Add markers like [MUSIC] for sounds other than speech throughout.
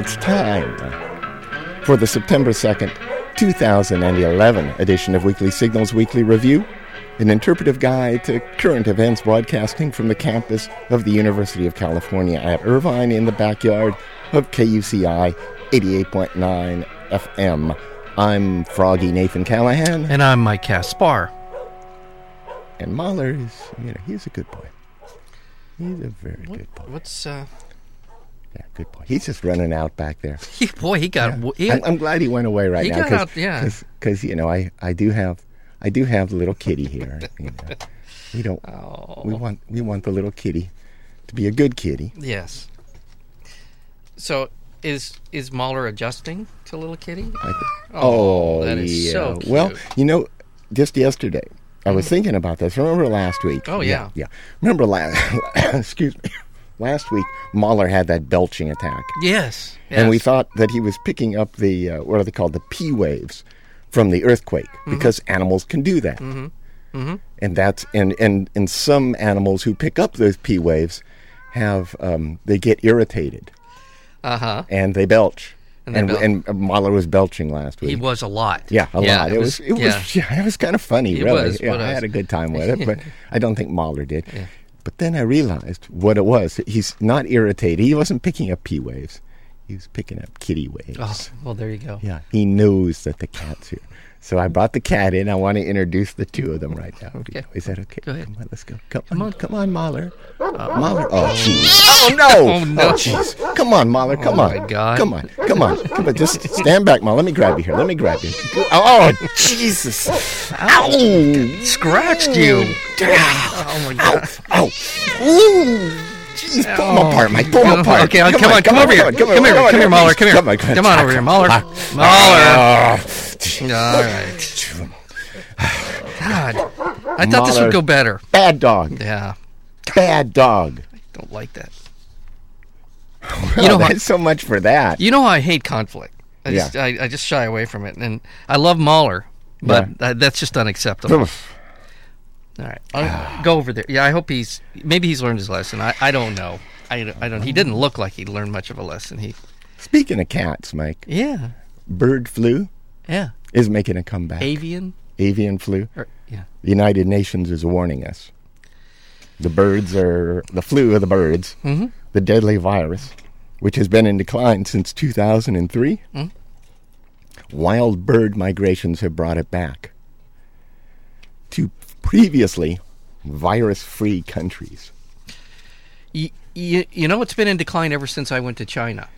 it's time for the September 2nd, 2011 edition of Weekly Signals Weekly Review, an interpretive guide to current events broadcasting from the campus of the University of California at Irvine in the backyard of KUCI 88.9 FM. I'm Froggy Nathan Callahan. And I'm Mike Caspar. And Mahler is, you know, he's a good boy. He's a very What- good boy. What's uh? Yeah, good boy. He's just running out back there. [LAUGHS] He, boy, he got. He, I'm, I'm glad he went away right He now. got out, yeah. Because you know, I, I do have I do have little kitty here. You know. [LAUGHS] We don't. oh, We want we want the little kitty to be a good kitty. yes. So is is Mahler adjusting to little kitty? I thi- Oh, that oh, is yeah. so Well, you know, just yesterday I was mm. thinking about this. Remember last week? Oh, yeah. yeah. Remember last? [COUGHS] excuse me. Last week, Mahler had that belching attack. Yes. and we thought that he was picking up the uh, what are they called the P waves from the earthquake Mm-hmm. because animals can do that. Mm-hmm. And that's and and and some animals who pick up those P waves have um, they get irritated Uh huh. and they belch. And And belch. and, Mahler was belching last week. He was a lot. yeah, a lot. It, was, it was yeah. [LAUGHS] yeah, it was kind of funny, It really. was, yeah, I had a good time with it, but [LAUGHS] I don't think Mahler did. But then I realized what it was. He's not irritated. He wasn't picking up P waves. He was picking up kitty waves. Oh, well, there you go. Yeah, he knows that the cat's here. So I brought the cat in. I want to introduce the two of them right now. Okay. Is that okay? Go ahead. Come on, let's go. Come, Come on, on. come on, Mahler. Uh, Mahler. Oh, jeez. Oh no. [LAUGHS] Oh, no. Oh, jeez. Come on, Mahler. Come Oh, on. my God. Come on. Come on. Come on. Just stand back, Mahler. Let me grab you here. Let me grab you. Oh, Jesus. Ow. Scratched you. Oh my God. Ow. Ooh. Jeez, pull them apart, Mike. Pull them Oh, apart. okay, come on, come over here. Come here, come here, Mahler, come here. Come on, Come on over here, Mahler. Ah. Mahler. Ah. All [SIGHS] right. God, I thought this would go better. Bad dog. Yeah, Bad dog. I don't like that. You know know, what? that's so much for that. You know I hate conflict. I just, I, I just shy away from it, and I love Mahler, but Yeah. that's just unacceptable. All right, I'll go over there. Yeah, I hope he's maybe he's learned his lesson. I, I don't know. I, I don't. He didn't look like he learned much of a lesson. He Speaking of cats, Mike, yeah bird flu yeah is making a comeback. avian Avian flu. or yeah The United Nations is warning us. The birds are the flu of the birds, mm-hmm. the deadly virus, which has been in decline since 2003. Mm. Wild bird migrations have brought it back to previously virus-free countries. You, you, you know it's been in decline ever since I went to China.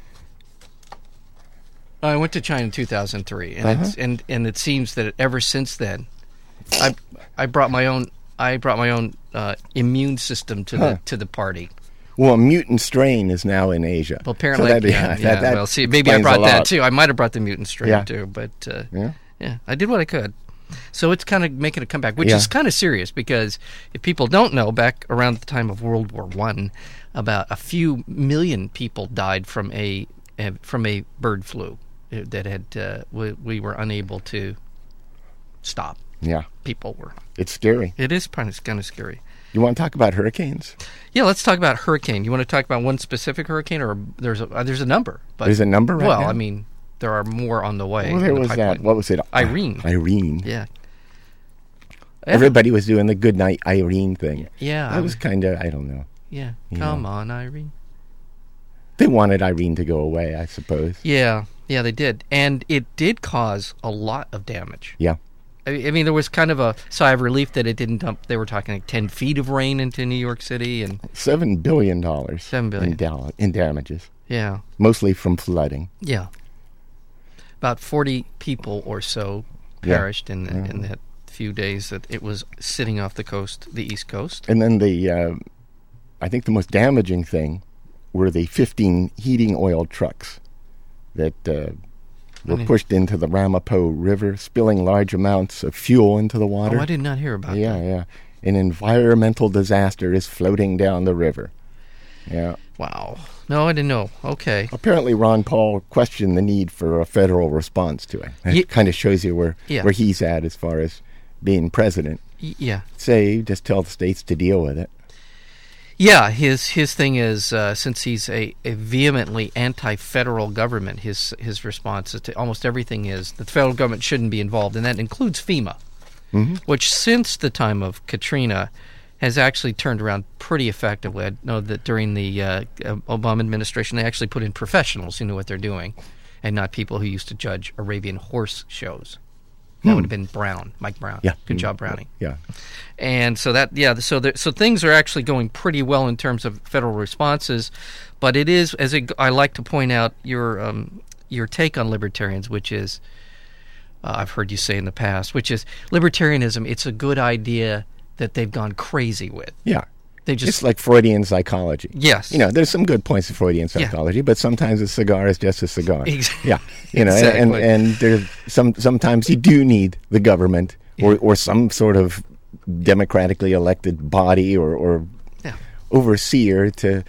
I went to China in 2003, and it's, and and it seems that ever since then, I I brought my own I brought my own uh, immune system to Huh. the to the party. Well, a mutant strain is now in Asia. Well, apparently, So that- [LAUGHS] yeah, that- yeah, that well, see, maybe I brought that too. I might have brought the mutant strain Yeah. too, but uh, Yeah. yeah, I did what I could. So it's kind of making a comeback, which Yeah. is kind of serious because if people don't know, back around the time of World War One, about a few million people died from a from a bird flu uh, that had uh, we, we were unable to stop. Yeah, People were. it's scary. It is kind of kind of scary. You want to talk about hurricanes? Yeah, let's talk about hurricane. You want to talk about one specific hurricane, or there's a there's a number? But There's a number right well, now? I mean, there are more on the way. Well, there the was that. What was it? Irene. Irene. Yeah. Everybody was doing the good night Irene thing. Yeah. That was kind of I don't know. Yeah. Come on, Irene. They wanted Irene to go away, I suppose. Yeah. Yeah, they did, and it did cause a lot of damage. Yeah. I I mean, there was kind of a sigh of relief that it didn't dump. They were talking like ten feet of rain into New York City, and Seven billion dollars. Seven billion. in, da- in damages, yeah, mostly from flooding. yeah. About forty people or so Yeah. perished in the, in that few days that it was sitting off the coast, the East Coast. And then the, uh, I think the most damaging thing were the 15 heating oil trucks that uh, were pushed into the Ramapo River, spilling large amounts of fuel into the water. Oh, I did not hear about yeah, that. Yeah, yeah. An environmental disaster is floating down the river. Yeah. Wow. No, I didn't know. Okay. Apparently, Ron Paul questioned the need for a federal response to it. It kind of shows you where Yeah. where he's at as far as being president. Yeah. Say, just tell the states to deal with it. Yeah, his his thing is uh, since he's a, a vehemently anti-federal government, his his response to almost everything is the federal government shouldn't be involved, and that includes FEMA, Mm-hmm. which since the time of Katrina has actually turned around pretty effectively. I know that during the uh, Obama administration, they actually put in professionals who knew what they're doing, and not people who used to judge Arabian horse shows. That would have been Brown, Mike Brown. Hmm. Yeah. good job, Brownie Yeah. and so that yeah so there, so things are actually going pretty well in terms of federal responses but it is as it, I like to point out your um, your take on libertarians which is uh, I've heard you say in the past which is libertarianism it's a good idea that they've gone crazy with Yeah. they just It's like Freudian psychology. Yes. You know, there's some good points of Freudian Yeah. psychology, but sometimes a cigar is just a cigar. Ex- Yeah. You [LAUGHS] know, and, Exactly. and there's some sometimes you do need the government or, or some sort of democratically elected body or, or yeah overseer to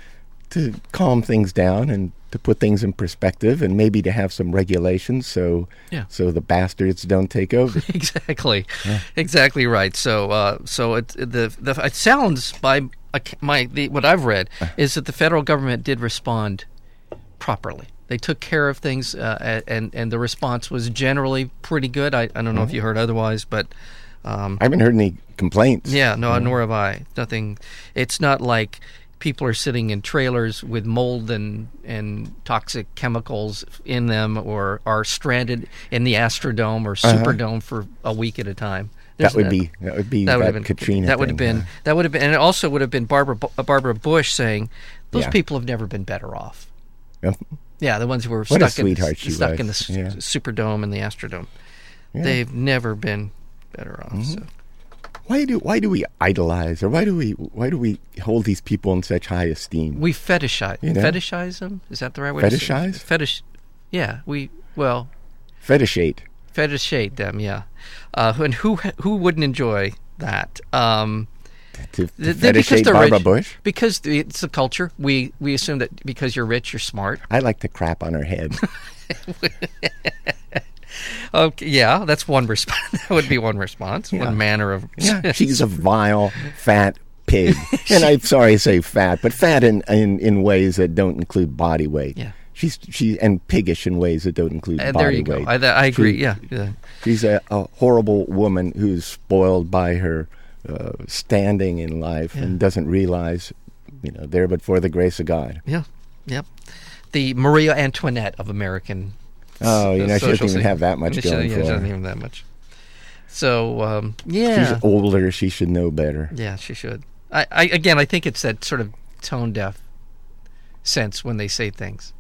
to calm things down and to put things in perspective and maybe to have some regulations so Yeah. so the bastards don't take over. [LAUGHS] exactly, exactly right. So, uh, so it the, the it sounds by my the, what I've read is that the federal government did respond properly. They took care of things, uh, and and the response was generally pretty good. I, I don't know if you heard otherwise, but um, I haven't heard any complaints. yeah, no, nor have I. Nothing. It's not like people are sitting in trailers with mold and and toxic chemicals in them, or are stranded in the Astrodome or Superdome for a week at a time. Uh-huh. That would no- be that would be that that, would have been Katrina. That would have been that would have been, and it also would have been Barbara uh, Barbara Bush saying, "Those Yeah. people have never been better off." yeah. Yeah, the ones who were stuck in stuck was. in the Yeah. Superdome and the Astrodome. Yeah. Mm-hmm. They've never been better off. So. Why do why do we idolize or why do we why do we hold these people in such high esteem? We fetishize You know? fetishize them. Is that the right way? to say it? Fetishize? Fetish. Yeah, we well Fetishate. fetishate them. Yeah, uh, and who who wouldn't enjoy that? Um, To, to fetishate they're Barbara rich. Bush? Because it's the culture. We we assume that because you're rich, you're smart. I like to crap on her head. [LAUGHS] Okay, yeah, that's one response. [LAUGHS] that would be one response. Yeah. One manner of yeah, [LAUGHS] she's a vile, fat pig. [LAUGHS] and I'm sorry to say fat, but fat in, in, in ways that don't include body weight. Yeah. She's she and piggish in ways that don't include Uh, body there you go. I, I agree. She- yeah, yeah. She's a, a horrible woman who's spoiled by her uh, standing in life and doesn't realize, you know, there but for the grace of God. Yeah, yep. The Maria Antoinette of American. Oh, you know, she doesn't even have that much She- going yeah, for she doesn't her. even that much. So um, yeah, She's older. She should know better. yeah, she should. I, I again, I think it's that sort of tone deaf sense when they say things.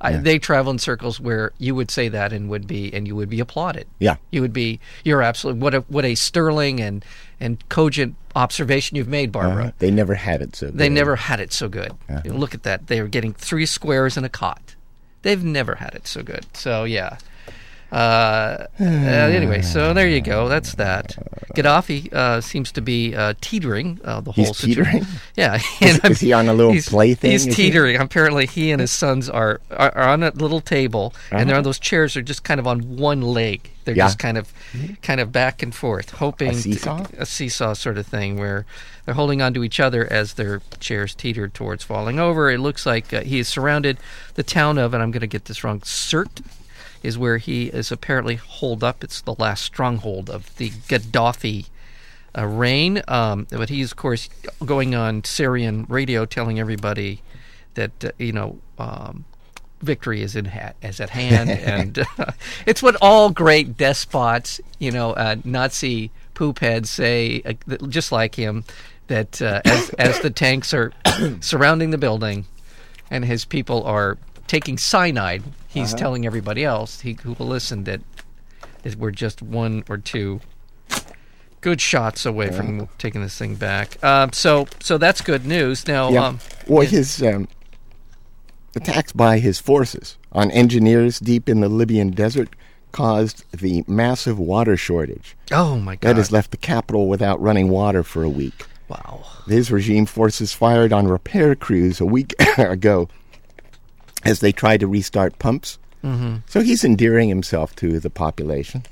I, Yeah. They travel in circles where you would say that and would be and you would be applauded. Yeah. You would be you're absolutely what a what a sterling and and cogent observation you've made, Barbara. Uh, they never had it so good. They never had it so good. Uh-huh. You know, look at that. They were getting three squares and a cot. They've never had it so good. So yeah. Uh, uh, anyway, so there you go. That's that. Gaddafi uh, seems to be uh, teetering uh, the whole He's situation. teetering? [LAUGHS] Yeah, [LAUGHS] Is- is he on a little he's, plaything, He's is he? teetering. Apparently, he and his sons are are, are on a little table, and they're Uh-huh. on those chairs. Are just kind of on one leg. They're Yeah. just kind of, kind of back and forth, hoping A seesaw? a seesaw sort of thing where they're holding on to each other as their chairs teeter towards falling over. It looks like uh, he is surrounded. The town of, and I'm going to get this wrong, Sirte is where he is apparently holed up. It's the last stronghold of the Gaddafi uh, reign. Um, but he's, of course, going on Syrian radio telling everybody that, uh, you know, um, victory is in hat is at [LAUGHS] hand, and uh, it's what all great despots, you know, uh, Nazi poop heads say, uh, that- just like him, that uh, as as the tanks are [COUGHS] surrounding the building, and his people are taking cyanide, he's telling everybody else he who will listen that is we're just one or two good shots away from taking this thing back. Um, so so that's good news. Now, Yeah. um, well, his um, attacks by his forces on engineers deep in the Libyan desert caused the massive water shortage oh my god, that has left the capital without running water for a week. wow. His regime forces fired on repair crews a week [LAUGHS] ago as they tried to restart pumps. Mm-hmm. So he's endearing himself to the population.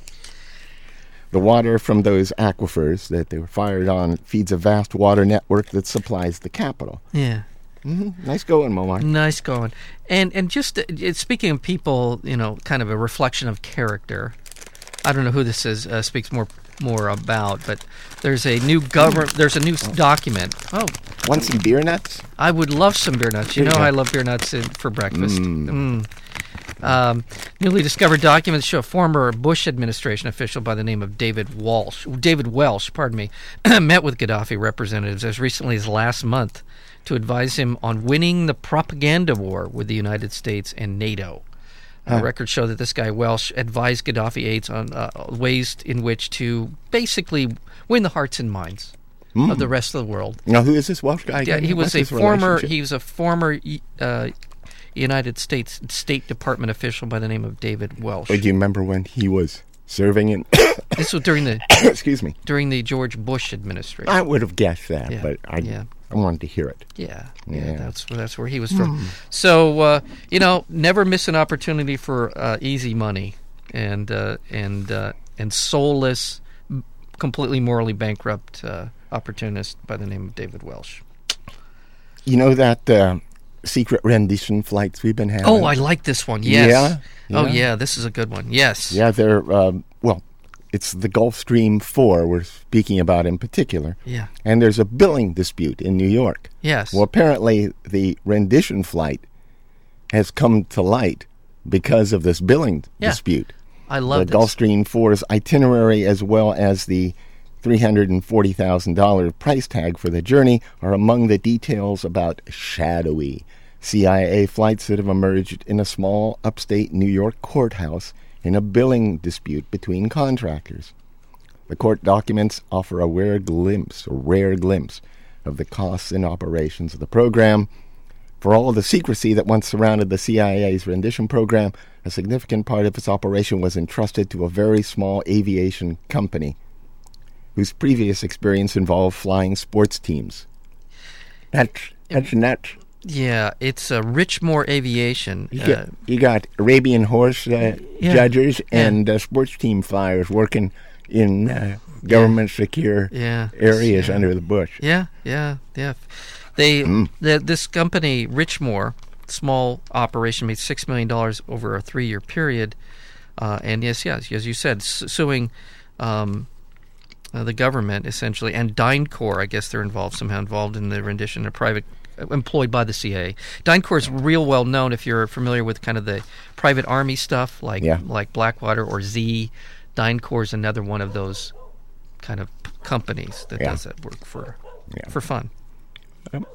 The water from those aquifers that they were fired on feeds a vast water network that supplies the capital. Yeah. Nice going, Momar. Nice going. And and just uh, speaking of people, you know, kind of a reflection of character. I don't know who this is uh, speaks more more about, but there's a new government. There's a new s- document. Oh, Want some beer nuts? I would love some beer nuts. You know. I love beer nuts in, for breakfast. Mm. Um, newly discovered documents show a former Bush administration official by the name of David Walsh, David Welch, pardon me, [CLEARS THROAT] met with Gaddafi representatives as recently as last month to advise him on winning the propaganda war with the United States and NATO. Uh, records show that this guy Welch advised Gaddafi aides on uh, ways in which to basically win the hearts and minds of the rest of the world. Now, who is this Welch guy? Yeah, he was What's a former. He was a former uh, United States State Department official by the name of David Welch. Do you remember when he was serving in? [COUGHS] This was during the [COUGHS] excuse me. during the George Bush administration. I would have guessed that, Yeah, but I, yeah. I wanted to hear it. Yeah, yeah, Yeah. that's that's where he was from. So uh, you know, never miss an opportunity for uh, easy money and uh, and uh, and soulless, completely morally bankrupt uh, opportunist by the name of David Welch. You know that uh, secret rendition flights we've been having? Oh, I like this one. Yes. Yeah? Oh Yeah? yeah, this is a good one. Yes. Yeah, they're, um, well, it's the Gulfstream 4 we're speaking about in particular. Yeah. And there's a billing dispute in New York. Yes. Well, apparently the rendition flight has come to light because of this billing Yeah. dispute. I love the this. Gulfstream 4's itinerary as well as the $340,000 price tag for the journey are among the details about shadowy CIA flights that have emerged in a small upstate New York courthouse in a billing dispute between contractors. The court documents offer a rare glimpse, a rare glimpse of the costs and operations of the program. For all the secrecy that once surrounded the CIA's rendition program, a significant part of its operation was entrusted to a very small aviation company whose previous experience involved flying sports teams. That's, that's nuts. Yeah, it's uh, Richmor Aviation. You, Uh, you got Arabian horse uh, Yeah. judges Yeah. and uh, sports team flyers working in uh, government secure Yeah. areas Yeah. under the bush. yeah, yeah, yeah. They Mm. the, this company Richmor, small operation, made six million dollars over a three-year period, uh, and yes, yes, as you said, su- suing. Um, uh, the government essentially and DynCorp, I guess they're involved somehow involved in the rendition of private uh, employed by the CIA. DynCorp is real well known if you're familiar with kind of the private army stuff like Yeah. like Blackwater or Xe. DynCorp is another one of those kind of companies that Yeah. does that work for Yeah. for fun. You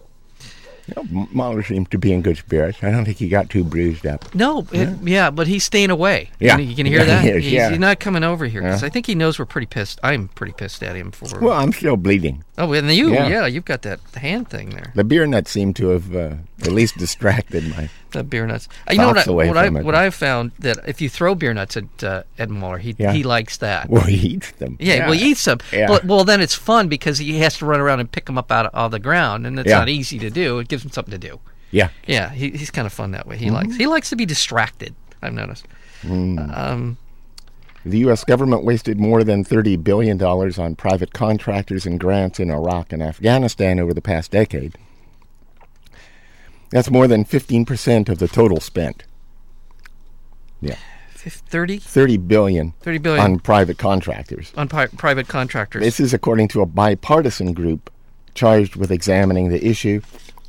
know, Mahler seems to be in good spirits. I don't think he got too bruised up. No, it, yeah, but he's staying away. Yeah. you can hear [LAUGHS] Yeah, that. he is, he's, yeah. he's not coming over here because Yeah. I think he knows we're pretty pissed. I'm pretty pissed at him for. Well, I'm still bleeding. oh, and you, Yeah. yeah. you've got that hand thing there. The beer nuts seem to have uh, at least [LAUGHS] distracted my. The beer nuts. Uh, You know what? I, what, I, it. what I found that if you throw beer nuts at uh, Ed Muller, he Yeah. he likes that. Well, he eats them. yeah, well, he eats them. Yeah. But, well, then it's fun because he has to run around and pick them up out of, of the ground, and it's Yeah. not easy to do. It gives him something to do. Yeah. Yeah, he, he's kind of fun that way. Mm-hmm. He likes he likes to be distracted. I've noticed. Mm. Um, The U.S. government wasted more than $30 billion on private contractors and grants in Iraq and Afghanistan over the past decade. That's more than 15% of the total spent. Yeah. fif- 30, 30 billion 30 billion on private contractors. on pi- private contractors. This is according to a bipartisan group charged with examining the issue.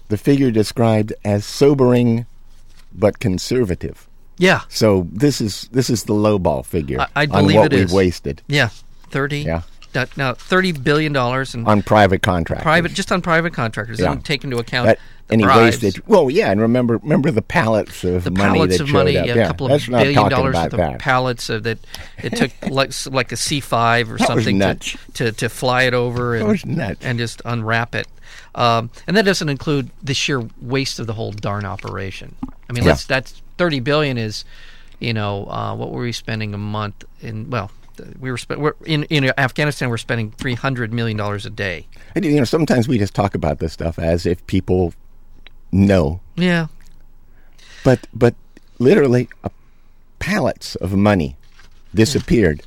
The figure described as sobering but conservative. yeah, So this is this is the lowball figure I- I on believe what it we've is. wasted yeah, 30. Yeah. Now, 30 billion dollars on private contractors. private just on private contractors. Yeah. Doesn't take into account That, the and he bribes. wasted. Well, yeah, and remember remember the pallets of the money pallets that of money, up. a yeah, couple of billion dollars worth of pallets of that it took [LAUGHS] like like a C five or That something to, to to fly it over and, and just unwrap it. Um, and that doesn't include the sheer waste of the whole darn operation. I mean, Yeah. that's that's thirty billion is, you know, uh, what were we spending a month in? Well, we were, spe- we're in in Afghanistan. We're spending three hundred million dollars a day. And, you know, sometimes we just talk about this stuff as if people know, Yeah, but but literally, uh, pallets of money disappeared.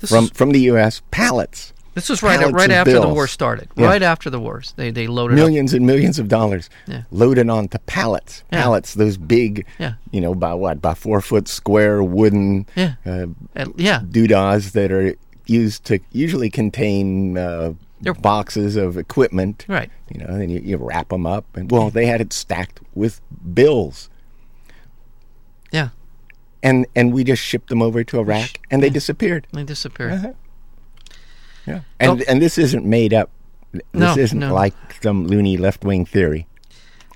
This from is- from the U.S. Pallets, This was right right after the war started. Yeah. Right after the wars, they they loaded up. millions and millions of dollars Yeah. loaded onto pallets. Yeah. Pallets, those big, Yeah. you know, by what, by four foot square wooden Yeah. uh, Uh, yeah, doodahs that are used to usually contain uh, They're- boxes of equipment. Right. You know, and you, you wrap them up, and well, they had it stacked with bills, yeah. and and we just shipped them over to Iraq, and they disappeared. They disappeared. Uh-huh. Yeah, and and this isn't made up. This No, isn't no. like some loony left wing theory.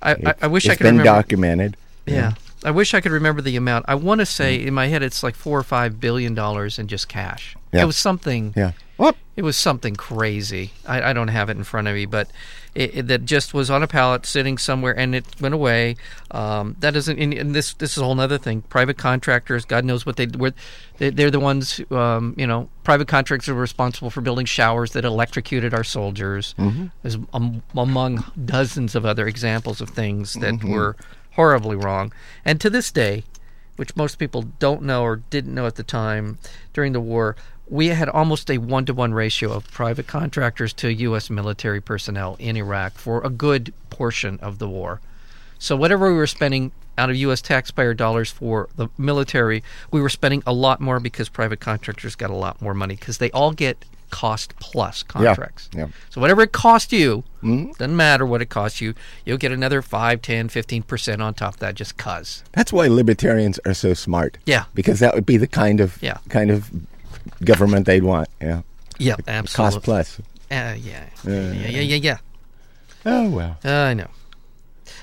I, I, I wish I could been remember. documented. Yeah. I wish I could remember the amount. I want to say in my head it's like four or five billion dollars in just cash. Yeah. It was something. Yeah. What? It was something crazy. I, I don't have it in front of me, but it, it, that just was on a pallet sitting somewhere, and it went away. Um, that doesn't. And, and this this is a whole other thing. Private contractors, God knows what they were. They, they're the ones. Um, you know, private contractors are responsible for building showers that electrocuted our soldiers, as um, among dozens of other examples of things that were horribly wrong. And to this day, which most people don't know or didn't know at the time during the war, we had almost a one to one ratio of private contractors to U.S. military personnel in Iraq for a good portion of the war. So, whatever we were spending out of U.S. taxpayer dollars for the military, we were spending a lot more because private contractors got a lot more money because they all get cost plus contracts. yeah. So, whatever it cost you, mm-hmm. doesn't matter what it costs you, you'll get another 5, 10, 15% on top of that just because. That's why libertarians are so smart. Yeah. Because that would be the kind of Yeah. kind of government they'd want. Yeah. Yeah, absolutely. Cost plus. Uh, yeah. yeah, yeah, yeah, yeah. Oh well. Uh, I know.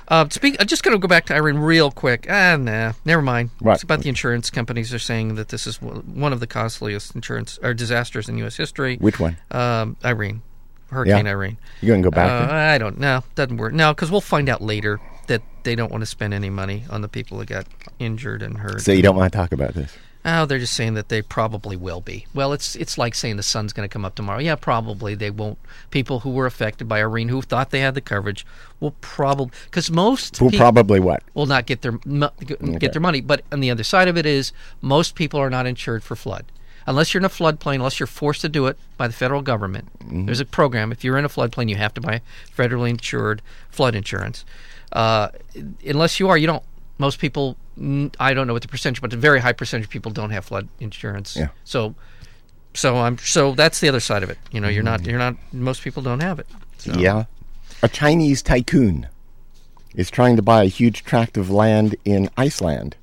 Uh, speak. I'm just going to go back to Irene real quick. Ah, nah, never mind. Right. It's about the insurance companies are saying that this is one of the costliest insurance or disasters in U.S. history. Which one? Um, Irene, Hurricane Yeah. Irene. You gonna go back? Uh. I don't know. Doesn't work. No, because we'll find out later that they don't want to spend any money on the people that got injured and hurt. so you don't want to talk about this? Oh, they're just saying that they probably will be. Well, it's it's like saying the sun's going to come up tomorrow. Yeah, probably they won't. People who were affected by Irene, who thought they had the coverage, will probably because most peop- probably what? will not get their get their money. But on the other side of it is most people are not insured for flood. Unless you're in a floodplain, unless you're forced to do it by the federal government, there's a program. If you're in a floodplain, you have to buy federally insured flood insurance. Uh, unless you are, you don't. Most people, I don't know what the percentage, but a very high percentage of people don't have flood insurance. Yeah. So, so I'm so that's the other side of it. You know, you're not mm-hmm. you're not. Most people don't have it. So. Yeah. A Chinese tycoon is trying to buy a huge tract of land in Iceland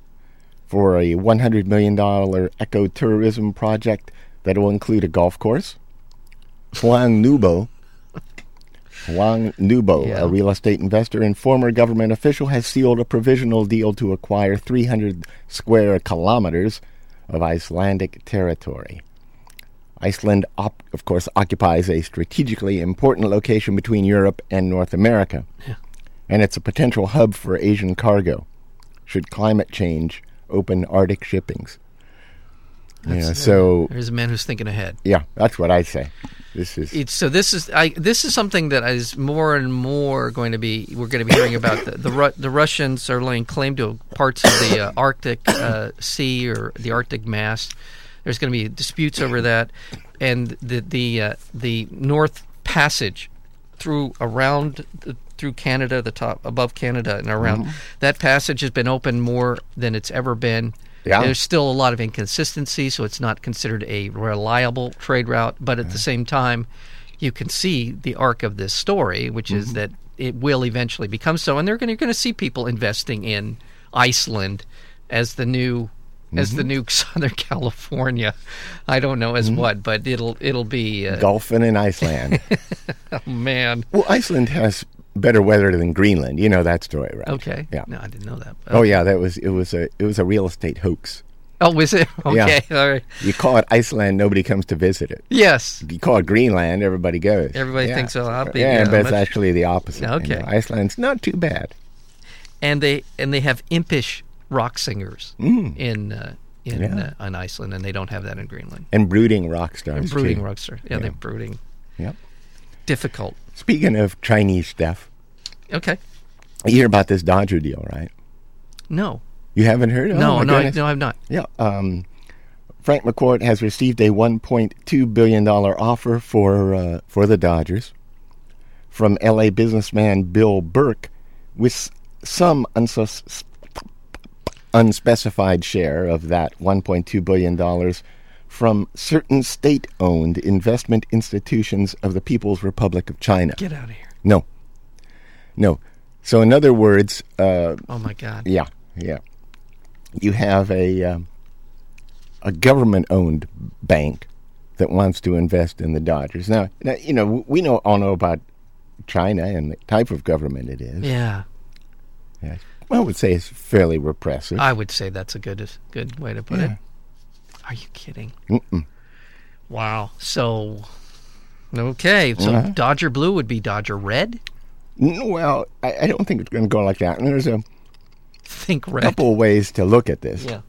for a $100 million ecotourism project that will include a golf course. Huang Nubo, Huang Nubo, Yeah. a real estate investor and former government official, has sealed a provisional deal to acquire 300 square kilometers of Icelandic territory. Iceland, op- of course, occupies a strategically important location between Europe and North America. And it's a potential hub for Asian cargo, should climate change open Arctic shippings. Yeah, so, There's a man who's thinking ahead. yeah, that's what I say. This is. It's, so this is I, this is something that is more and more going to be we're going to be hearing about the the, Ru- the Russians are laying claim to parts of the uh, Arctic uh, Sea or the Arctic mass. There's going to be disputes over that, and the the uh, the North Passage through around the, through Canada, the top above Canada and around that passage has been open more than it's ever been. Yeah. There's still a lot of inconsistency, so it's not considered a reliable trade route. But at the same time, you can see the arc of this story, which is mm-hmm. that it will eventually become so, and they're going to, you're going to see people investing in Iceland as the new as the mm-hmm. new [LAUGHS] Southern California. I don't know as mm-hmm. what, but it'll it'll be uh, Golfing in Iceland. [LAUGHS] oh, man. well, Iceland has better weather than Greenland. You know that story, right? Okay. Yeah. No, I didn't know that. Oh yeah, that was it was a it was a real estate hoax. Oh, was it? [LAUGHS] Okay. All right. You call it Iceland, nobody comes to visit it. Yes. You call it Greenland, everybody goes. Everybody thinks, oh, I'll be- yeah, yeah, but it's much- actually the opposite. you Okay. know. Iceland's not too bad. and they and they have impish rock singers in uh, in Yeah. uh, on Iceland, and they don't have that in Greenland. And brooding rock stars. And brooding too. rock stars. Yeah, they're brooding. Yep. Difficult. Speaking of Chinese stuff, Okay. you hear about this Dodger deal, right? No. You haven't heard? Oh, no. No. I, no. I'm not. Yeah. Um, Frank McCourt has received a 1.2 billion dollar offer for uh, for the Dodgers from L.A. businessman Bill Burke, with some unsus- unspecified share of that 1.2 billion dollars from certain state-owned investment institutions of the People's Republic of China. Get out of here. No, no. So, in other words, uh, Oh my God. yeah, yeah. You have a um, a government-owned bank that wants to invest in the Dodgers. Now, now you know we know all know about China and the type of government it is. Yeah. Yeah. I would say it's fairly repressive. I would say that's a good good way to put Yeah. it. Are you kidding? Mm-mm. Wow. So, okay. So Uh-huh. Dodger Blue would be Dodger Red. Well, I, I don't think it's going to go like that. And there's a Think Red. couple ways to look at this. Yeah.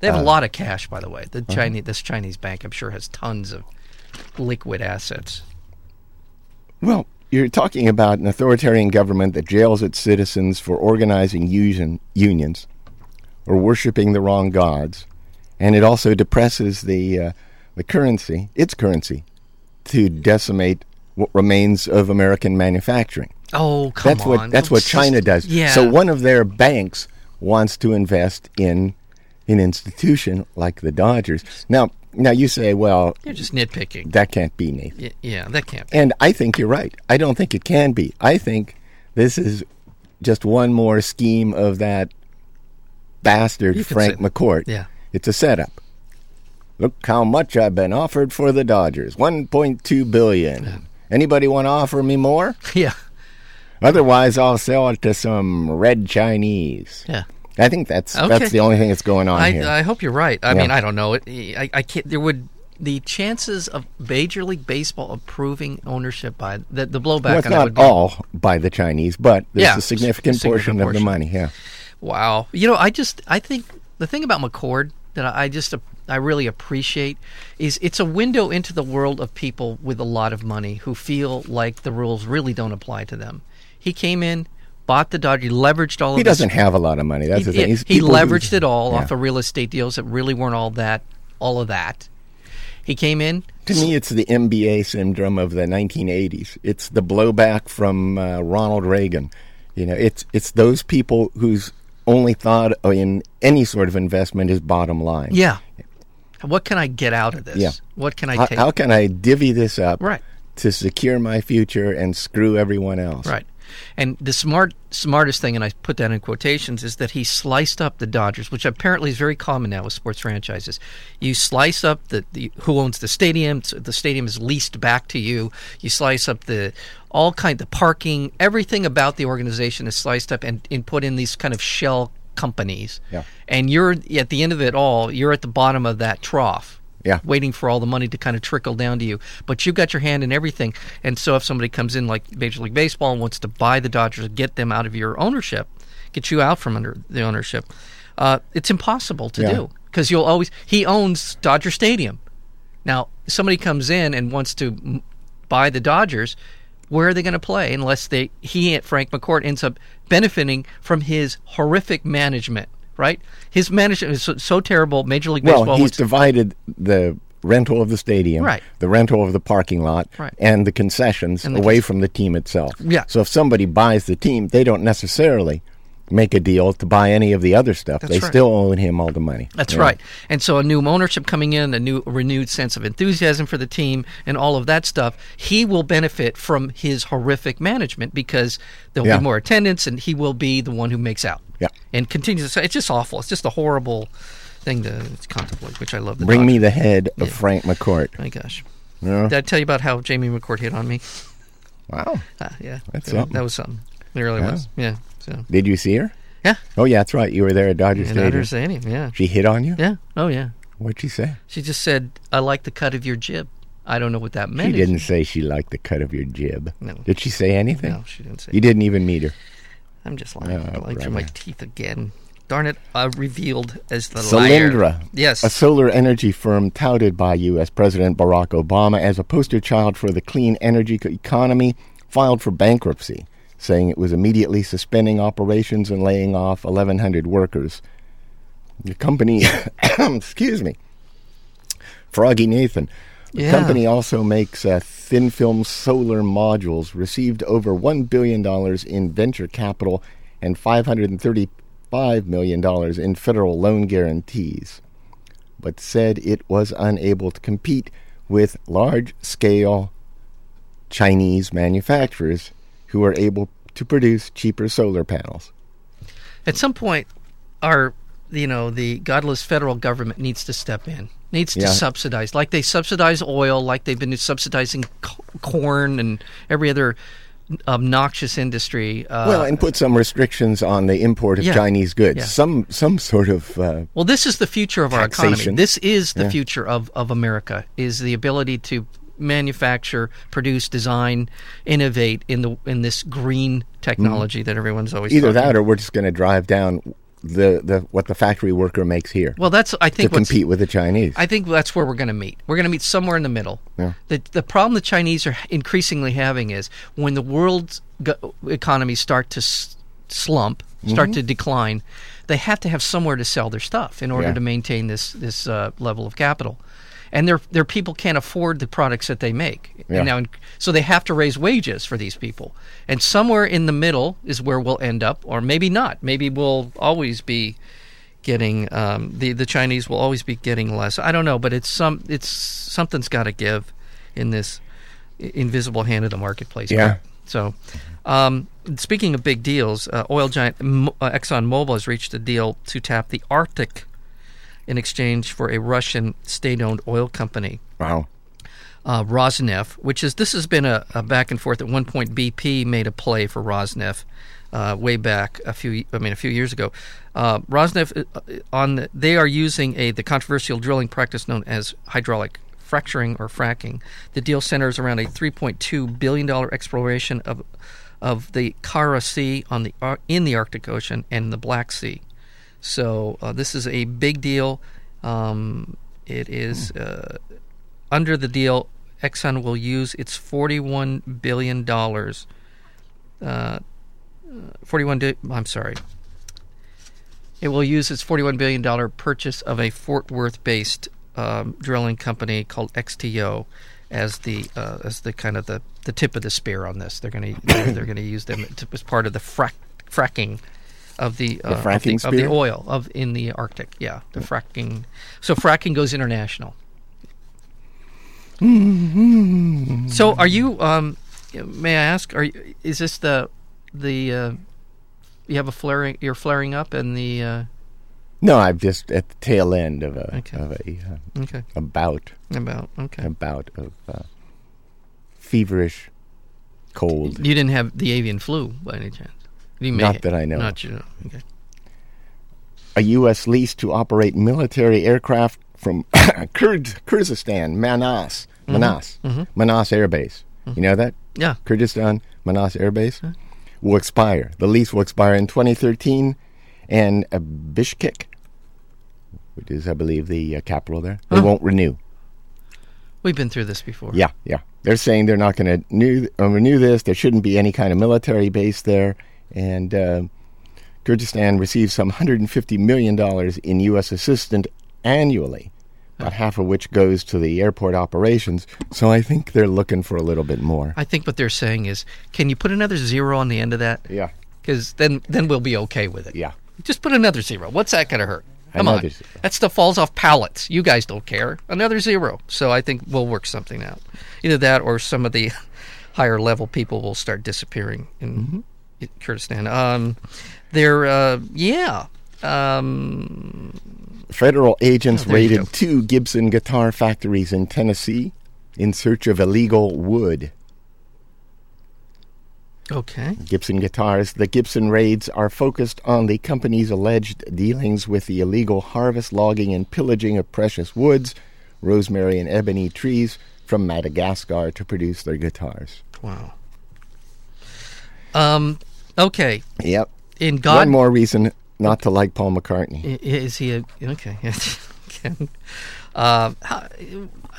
They have Uh, a lot of cash, by the way. The uh-huh. Chinese, this Chinese bank, I'm sure, has tons of liquid assets. Well, you're talking about an authoritarian government that jails its citizens for organizing union, unions or worshiping the wrong gods, and it also depresses the uh, the currency, its currency, to decimate what remains of American manufacturing. Oh, come that's on. what that's what China does. Yeah. So one of their banks wants to invest in an institution like the Dodgers. Now, now you say, well, You're just nitpicking. that can't be Nathan. Y- yeah, that can't be. And I think you're right. I don't think it can be. I think this is just one more scheme of that bastard Frank McCourt. Yeah. It's a setup. Look how much I've been offered for the Dodgers. 1.2 billion. Anybody want to offer me more? [LAUGHS] Yeah. Otherwise, I'll sell it to some red Chinese. Yeah. I think that's Okay. that's the only thing that's going on I, here. I hope you're right. I Yeah. mean, I don't know. It, I, I can't. There would the chances of Major League Baseball approving ownership by the, the blowback well, it's not would be all by the Chinese, but there's Yeah, a significant, significant portion, of the money. Yeah. Wow. You know, I just I think the thing about McCourt that I just I really appreciate is it's a window into the world of people with a lot of money who feel like the rules really don't apply to them. He came in, bought the Dodgers, leveraged all He of his doesn't have a lot of money. That's he, the thing. he- He's he leveraged it all Yeah. off of real estate deals that really weren't all that all of that. He came in. To me, it's the MBA syndrome of the 1980s. It's the blowback from uh, Ronald Reagan. You know, it's it's those people whose only thought in any sort of investment is bottom line. Yeah. What can I get out of this? Yeah. What can I How, take? how can I divvy this up Right. to secure my future and screw everyone else? Right. And the smart smartest thing, and I put that in quotations, is that he sliced up the Dodgers, which apparently is very common now with sports franchises. You slice up the, the who owns the stadium. so The stadium is leased back to you. You slice up the all kind the parking, everything about the organization is sliced up and, and put in these kind of shell companies. Yeah. And you're at the end of it all, you're at the bottom of that trough Yeah. waiting for all the money to kind of trickle down to you. But you've got your hand in everything. And so if somebody comes in like Major League Baseball and wants to buy the Dodgers, get them out of your ownership, get you out from under the ownership, uh, it's impossible to Yeah. do because you'll always he owns Dodger Stadium. Now somebody comes in and wants to m- buy the Dodgers. Where are they going to play unless they he Frank McCourt ends up benefiting from his horrific management? Right, his management is so, so terrible. Major League Baseball. Well, he's wants divided the rental of the stadium, Right. the rental of the parking lot, Right. and the concessions And the away con- from the team itself. Yeah. So if somebody buys the team, they don't necessarily make a deal to buy any of the other stuff. That's they right. still owe him all the money. That's Yeah. right. And so a new ownership coming in, a new renewed sense of enthusiasm for the team, and all of that stuff, he will benefit from his horrific management because there'll Yeah. be more attendance, and he will be the one who makes out. Yeah. And continues to say it's just awful. It's just a horrible thing to contemplate, which I love. Bring me the head of Yeah. Frank McCourt. My gosh. Yeah. Did I tell you about how Jamie McCourt hit on me? Wow. Ah, yeah. That's Yeah, something. That was something. It really Yeah. was. Yeah. So. Did you see her? Yeah. Oh, yeah, that's right. You were there at Dodger Stadium. understanding. Yeah. She hit on you? Yeah. Oh yeah. What'd she say? She just said, "I like the cut of your jib." I don't know what that meant. She didn't say she liked the cut of your jib. No. Did she say anything? No, she didn't say. You didn't even meet her. I'm just lying. Oh, lied through my teeth again. Darn it! I revealed as the liar. Yes. a solar energy firm touted by U.S. President Barack Obama as a poster child for the clean energy economy, filed for bankruptcy, saying it was immediately suspending operations and laying off 1,100 workers. The company, [COUGHS] excuse me, Froggy Nathan. The Yeah. company also makes uh, thin film solar modules, received over $1 billion in venture capital and $535 million in federal loan guarantees, but said it was unable to compete with large scale Chinese manufacturers who are able to produce cheaper solar panels. At some point, our you know the godless federal government needs to step in, needs to subsidize, like they subsidize oil, like they've been subsidizing corn and every other obnoxious industry. Uh, well, and put some restrictions on the import of Yeah. Chinese goods. Yeah. Some some sort of uh, Well, this is the future of our economy. This is the Yeah. future of, of America is the ability to manufacture, produce, design, innovate in the in this green technology that everyone's always either talking that or we're just going to drive down the, the what the factory worker makes here Well, that's I think to compete with the Chinese. I think that's where we're going to meet. We're going to meet somewhere in the middle. Yeah. The the problem the Chinese are increasingly having is when the world's go- economies start to s- slump, start Mm-hmm. to decline, they have to have somewhere to sell their stuff in order Yeah. to maintain this this uh, level of capital. And their their people can't afford the products that they make. Yeah. And now, so they have to raise wages for these people. And somewhere in the middle is where we'll end up, or maybe not. Maybe we'll always be getting um, the the Chinese will always be getting less. I don't know, but it's some it's something's got to give in this invisible hand of the marketplace. Yeah. So, um, speaking of big deals, uh, oil giant uh, ExxonMobil has reached a deal to tap the Arctic in exchange for a Russian state-owned oil company wow. uh, Rosneft, which is this has been a, a back and forth. At one point, BP made a play for Rosneft uh, way back a few, I mean, a few years ago. Uh, Rosneft uh, on the, they are using a the controversial drilling practice known as hydraulic fracturing or fracking. The deal centers around a 3.2 billion dollar exploration of of the Kara Sea on the in the Arctic Ocean and the Black Sea. So uh, this is a big deal. Um, it is uh, under the deal. Exxon will use its forty-one billion dollars. Uh, forty-one. Di- I'm sorry. It will use its forty-one billion dollar purchase of a Fort Worth-based um, drilling company called XTO as the uh, as the kind of the, the tip of the spear on this. They're going [COUGHS] to they're, they're going to use them to, as part of the frac- fracking of the, uh, of, fracking the of the oil of in the Arctic. Yeah, the fracking. So fracking goes international. [LAUGHS] So, are you? Um, may I ask? Are you, is this the the uh, you have a flaring? You're flaring up, and the uh, No, I'm just at the tail end of a Okay. of a, uh, okay a bout about okay. a bout of uh, feverish cold. You didn't have the avian flu by any chance? Not that I know Not you know. Okay. A U.S. lease to operate military aircraft from [COUGHS] Kyrgyzstan, Manas, Mm-hmm. Manas, Manas Air Base. You know that? Yeah. Kyrgyzstan, Manas Air Base, will expire. The lease will expire in 2013, and uh, Bishkek, which is, I believe, the uh, capital there, they Huh. won't renew. We've been through this before. Yeah, yeah. They're saying they're not going to renew, uh, renew this. There shouldn't be any kind of military base there. And uh, Kyrgyzstan receives some $150 million in U.S. assistance annually, about half of which goes to the airport operations. So I think they're looking for a little bit more. I think what they're saying is, can you put another zero on the end of that? Yeah, Because then then we'll be okay with it. yeah. Just put another zero. What's that going to hurt? Come Another on. zero. That stuff falls off pallets. You guys don't care. Another zero. So I think we'll work something out. Either that or some of the [LAUGHS] higher level people will start disappearing in, Mm-hmm. Kurdistan. Um, they're, uh, yeah. Um, Federal agents Oh, raided two Gibson guitar factories in Tennessee in search of illegal wood. okay. Gibson Guitars. The Gibson raids are focused on the company's alleged dealings with the illegal harvest, logging, and pillaging of precious woods, rosewood, and ebony trees from Madagascar to produce their guitars. Wow. Um, okay. Yep. In God. One more reason not to like Paul McCartney. Is he a okay? [LAUGHS] uh, how,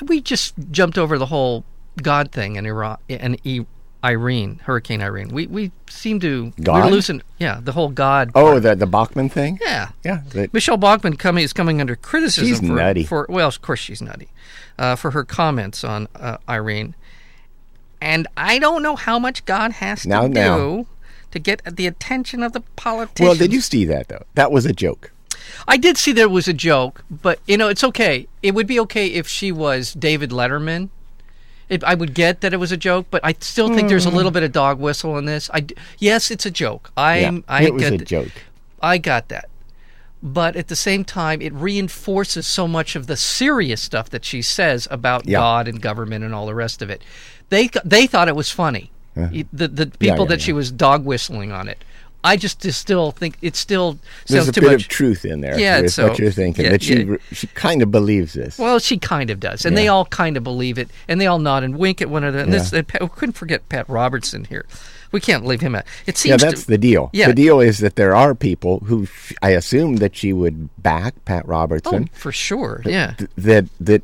we just jumped over the whole God thing in Iraq and e, Irene, Hurricane Irene. We we seem to God? we're losing. Yeah, the whole God. Oh, part. the the Bachmann thing. yeah. Yeah. that- Michele Bachmann coming is coming under criticism. She's for, nutty. For well, of course she's nutty, uh, for her comments on uh, Irene, and I don't know how much God has to Now, do now. To get the attention of the politicians. well, did you see that though? That was a joke. I did see there was a joke, but you know it's okay. It would be okay if she was David Letterman. It, I would get that it was a joke, but I still think there's a hmm. little bit of dog whistle in this. I yes, it's a joke. I'm yeah, I it was get a joke. I got that. But at the same time, it reinforces so much of the serious stuff that she says about Yeah. God and government and all the rest of it. They they thought it was funny. The the people yeah, that she was dog whistling on it. I just, just still think it still There's sounds a too bit much. of truth in there. Yeah, so- what you're thinking yeah, that she yeah. she kind of believes this. Well, she kind of does, and they all kind of believe it, and they all nod and wink at one another. And this, Yeah. we couldn't forget Pat Robertson here. We can't leave him out. It yeah, seems that's to, the deal. Yeah. The deal is that there are people who I assume that she would back Pat oh, Robertson for sure. Yeah. th- that that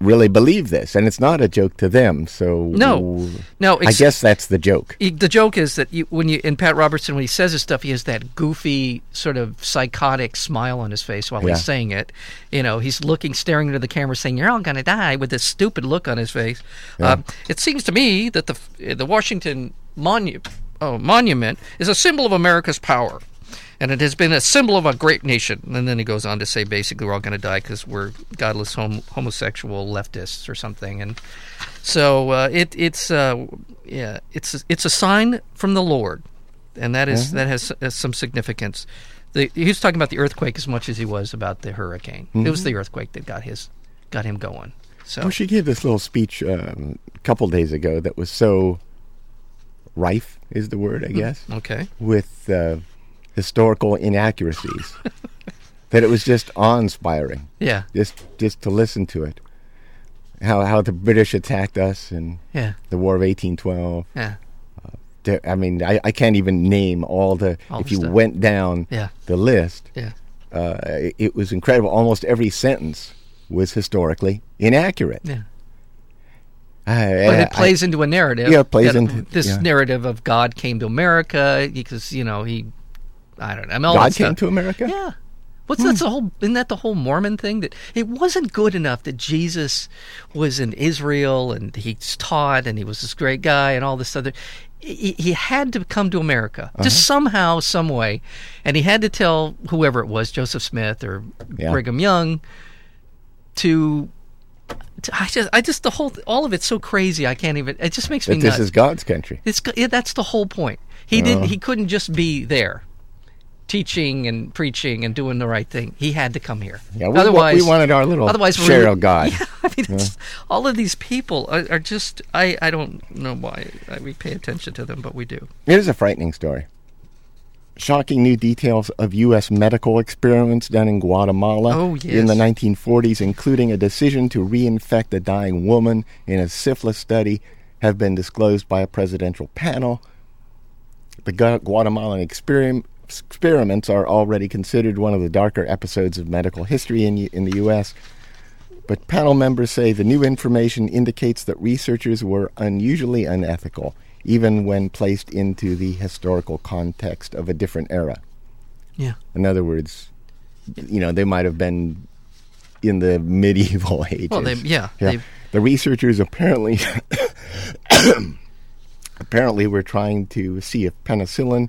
really believe this, and it's not a joke to them. So No. No, I guess that's the joke. the joke is that you, when you in Pat Robertson when he says his stuff, he has that goofy sort of psychotic smile on his face while Yeah. he's saying it. You know, he's looking, staring into the camera, saying, "You're all going to die," with this stupid look on his face. Um, it seems to me that the the Washington oh, monument is a symbol of America's power. And it has been a symbol of a great nation. And then he goes on to say, basically, we're all going to die because we're godless hom- homosexual leftists or something. And so uh, it, it's uh, yeah, it's it's a sign from the Lord, and that is- that has, has some significance. The, he was talking about the earthquake as much as he was about the hurricane. It was the earthquake that got his got him going. So Well, she gave this little speech um, a couple days ago that was so rife, is the word, I guess, okay, with uh, historical inaccuracies [LAUGHS] that it was just awe-inspiring. yeah, Just just to listen to it, how how the British attacked us in yeah, the War of 1812. yeah, There- I mean, I, I can't even name all the. All if the you stuff. went down Yeah. the list, yeah. uh, it, it was incredible. Almost every sentence was historically inaccurate. Yeah. I- But I- it plays into a narrative. Yeah, it plays into- this yeah. narrative of God came to America because you know he, I don't know. I mean, God came to America. Yeah. What's that's the whole? Isn't that the whole Mormon thing? That it wasn't good enough that Jesus was in Israel and he's taught and he was this great guy and all this other. He, he had to come to America Uh-huh. just somehow, some way, and he had to tell whoever it was, Joseph Smith or Yeah. Brigham Young, to. I just, I just, the whole, all of it's so crazy. I can't even. It just makes me That this nuts. is God's country. It's yeah, that's the whole point. He didn't. He couldn't just be there, teaching and preaching and doing the right thing. He had to come here. Yeah, we, otherwise, we wanted our little otherwise share of God. [LAUGHS] Yeah, I mean, it's, all of these people are, are just. I, I don't know why I, we pay attention to them, but we do. It is a frightening story. Shocking new details of U.S. medical experiments done in Guatemala Oh, in the 1940s, including a decision to reinfect a dying woman in a syphilis study, have been disclosed by a presidential panel. The Guatemalan experim- experiments are already considered one of the darker episodes of medical history in, in the U.S. But panel members say the new information indicates that researchers were unusually unethical, even when placed into the historical context of a different era. Yeah. In other words, you know, they might have been in the medieval [LAUGHS] ages. Well, they, yeah. Yeah. The researchers apparently [COUGHS] [COUGHS] apparently were trying to see if penicillin,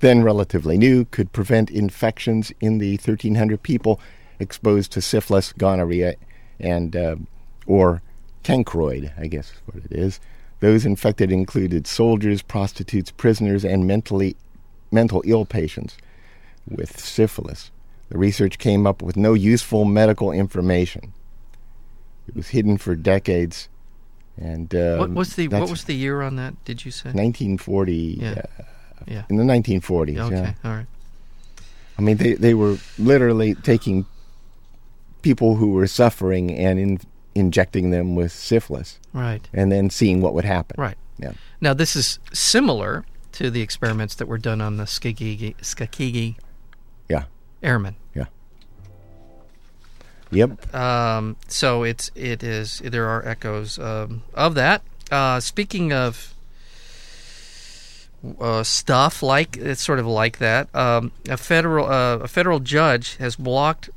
then relatively new, could prevent infections in the 1,300 people exposed to syphilis, gonorrhea, and uh, or cancroid, I guess is what it is. Those infected included soldiers, prostitutes, prisoners, and mentally mental ill patients with syphilis. The research came up with no useful medical information. It was hidden for decades, and uh, what was the What was the year on that? Did you say? 1940? Yeah. Uh, Yeah. in the 1940s. Okay. Yeah. All right. I mean, they they were literally taking people who were suffering and in, injecting them with syphilis, Right. and then seeing what would happen. Right. Yeah. Now this is similar to the experiments that were done on the Skagigi, Skakigi Yeah. airmen. Yeah. Yep. Um, so it's it is there are echoes um, of that. Uh, speaking of uh, stuff like it's sort of like that. Um, a federal uh, a federal judge has blocked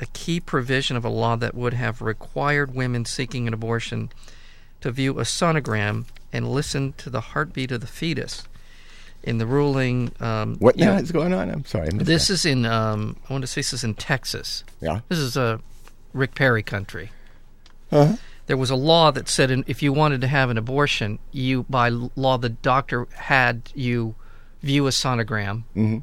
a key provision of a law that would have required women seeking an abortion to view a sonogram and listen to the heartbeat of the fetus. In the ruling, um, What now know, is going on? I'm sorry. This that. is in um, I want to say this is in Texas. yeah. This is a Rick Perry country. Uh-huh. There was a law that said if you wanted to have an abortion, you by law the doctor had you view a sonogram Mhm.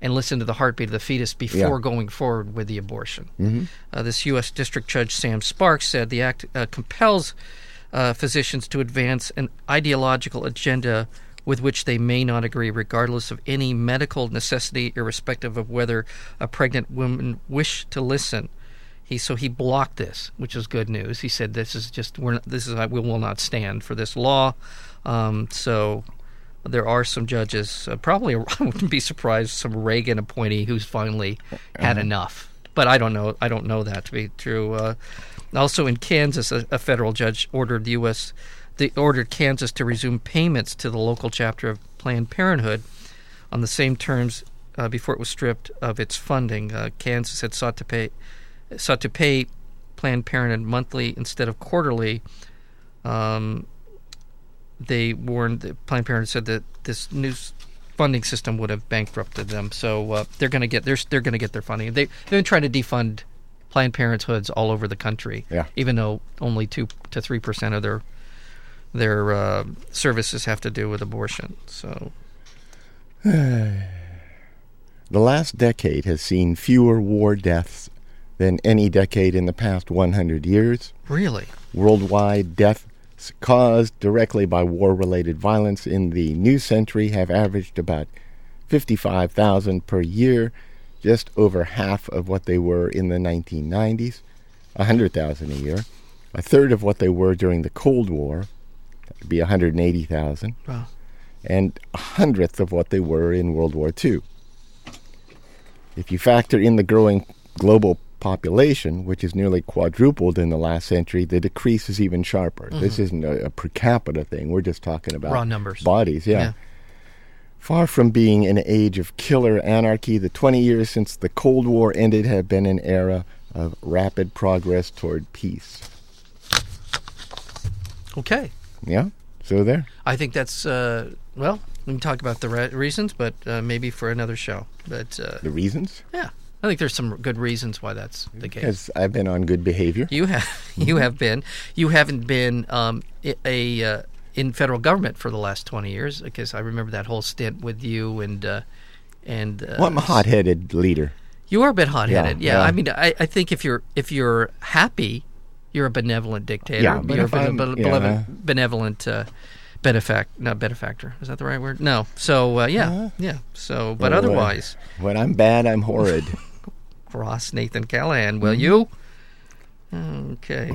and listen to the heartbeat of the fetus before Yeah. going forward with the abortion. Mhm. Uh, this U.S. District Judge Sam Sparks said the act uh, compels uh, physicians to advance an ideological agenda with which they may not agree, regardless of any medical necessity, irrespective of whether a pregnant woman wish to listen. He so he blocked this, which is good news. He said this is just we're not, this is we will not stand for this law. Um, so there are some judges, uh, probably [LAUGHS] I wouldn't be surprised some Reagan appointee who's finally had enough. But I don't know. I don't know that to be true. Uh, also in Kansas, a, a federal judge ordered the U.S. They ordered Kansas to resume payments to the local chapter of Planned Parenthood on the same terms uh, before it was stripped of its funding. Uh, Kansas had sought to pay sought to pay Planned Parenthood monthly instead of quarterly. Um, they warned that Planned Parenthood said that this new funding system would have bankrupted them. So uh, they're going to get they're they're going to get their funding. They they've been trying to defund Planned Parenthoods all over the country. Yeah. Even though only two to three percent of their their uh, services have to do with abortion. So [SIGHS] The last decade has seen fewer war deaths than any decade in the past 100 years. really, Worldwide deaths caused directly by war related violence in the new century have averaged about 55,000 per year, just over half of what they were in the 1990s, 100,000 a year, a third of what they were during the Cold War, that would be 180,000, wow. and a hundredth of what they were in World War II. If you factor in the growing global population, which has nearly quadrupled in the last century, the decrease is even sharper. This isn't a, a per capita thing. We're just talking about Raw numbers. bodies. Yeah. Yeah. Far from being an age of killer anarchy, the 20 years since the Cold War ended have been an era of rapid progress toward peace. Okay. Yeah? So there. I think that's uh, well. We can talk about the re- reasons, but uh, maybe for another show. But uh, The reasons? yeah, I think there's some good reasons why that's the case. Because I've been on good behavior. You have [LAUGHS] you have been you haven't been um, i- a uh, in federal government for the last twenty years because I remember that whole stint with you and uh, and uh, Well, I'm a hot headed leader. You are a bit hot headed. Yeah, Yeah, yeah. I mean, I, I think if you're if you're happy, you're a benevolent dictator. Yeah, but you're a bene- yeah. benevolent, benevolent uh, benefact, not benefactor. Is that the right word? No. So uh, yeah, Uh-huh. yeah. So, but uh, otherwise, When I'm bad, I'm horrid. [LAUGHS] Ross Nathan Callahan, will Mm-hmm. you? Okay.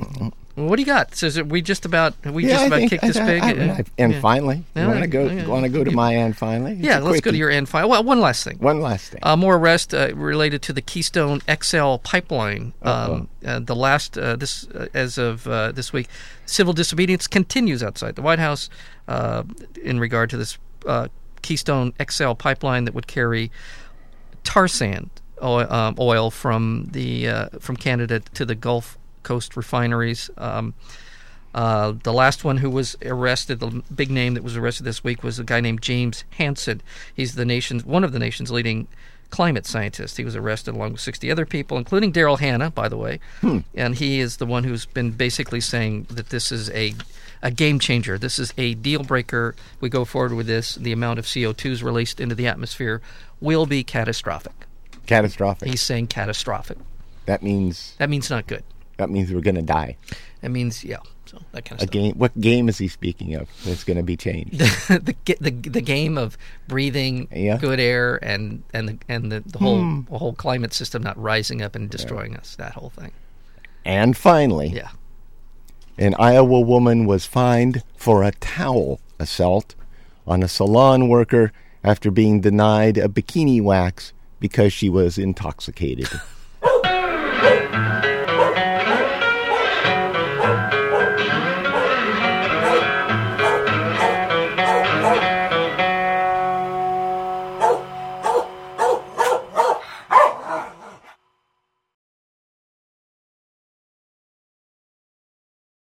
Well, what do you got? So is it, we just about we yeah, just about kicked I- this I- big? I- Uh, I- and yeah. finally, Yeah, you want to go? Want to go to my end finally? It's Yeah, let's go to your end file. Well, one last thing. One last thing. Uh, more arrest uh, related to the Keystone XL pipeline. Um, uh, the last uh, this uh, as of uh, this week, civil disobedience continues outside the White House uh, in regard to this uh, Keystone XL pipeline that would carry tar sand oil, um, oil from the uh, from Canada to the Gulf Coast refineries. Um, uh, the last one who was arrested, the big name that was arrested this week, was a guy named James Hansen. He's the nation's one of the nation's leading climate scientists. He was arrested along with 60 other people, including Daryl Hannah, by the way. And he is the one who's been basically saying that this is a a game changer. This is a deal breaker. We go forward with this. The amount of CO2 is released into the atmosphere will be catastrophic. Catastrophic. He's saying catastrophic. that means That means not good. that means we're going to die. That means yeah. So that kind of A stuff. game. What game is he speaking of? That's going to be changed. [LAUGHS] the, the the the game of breathing Yeah. good air and and the and the, the whole hmm. the whole climate system not rising up and destroying us. That whole thing. and finally, Yeah. an Iowa woman was fined for a towel assault on a salon worker after being denied a bikini wax because she was intoxicated. [LAUGHS]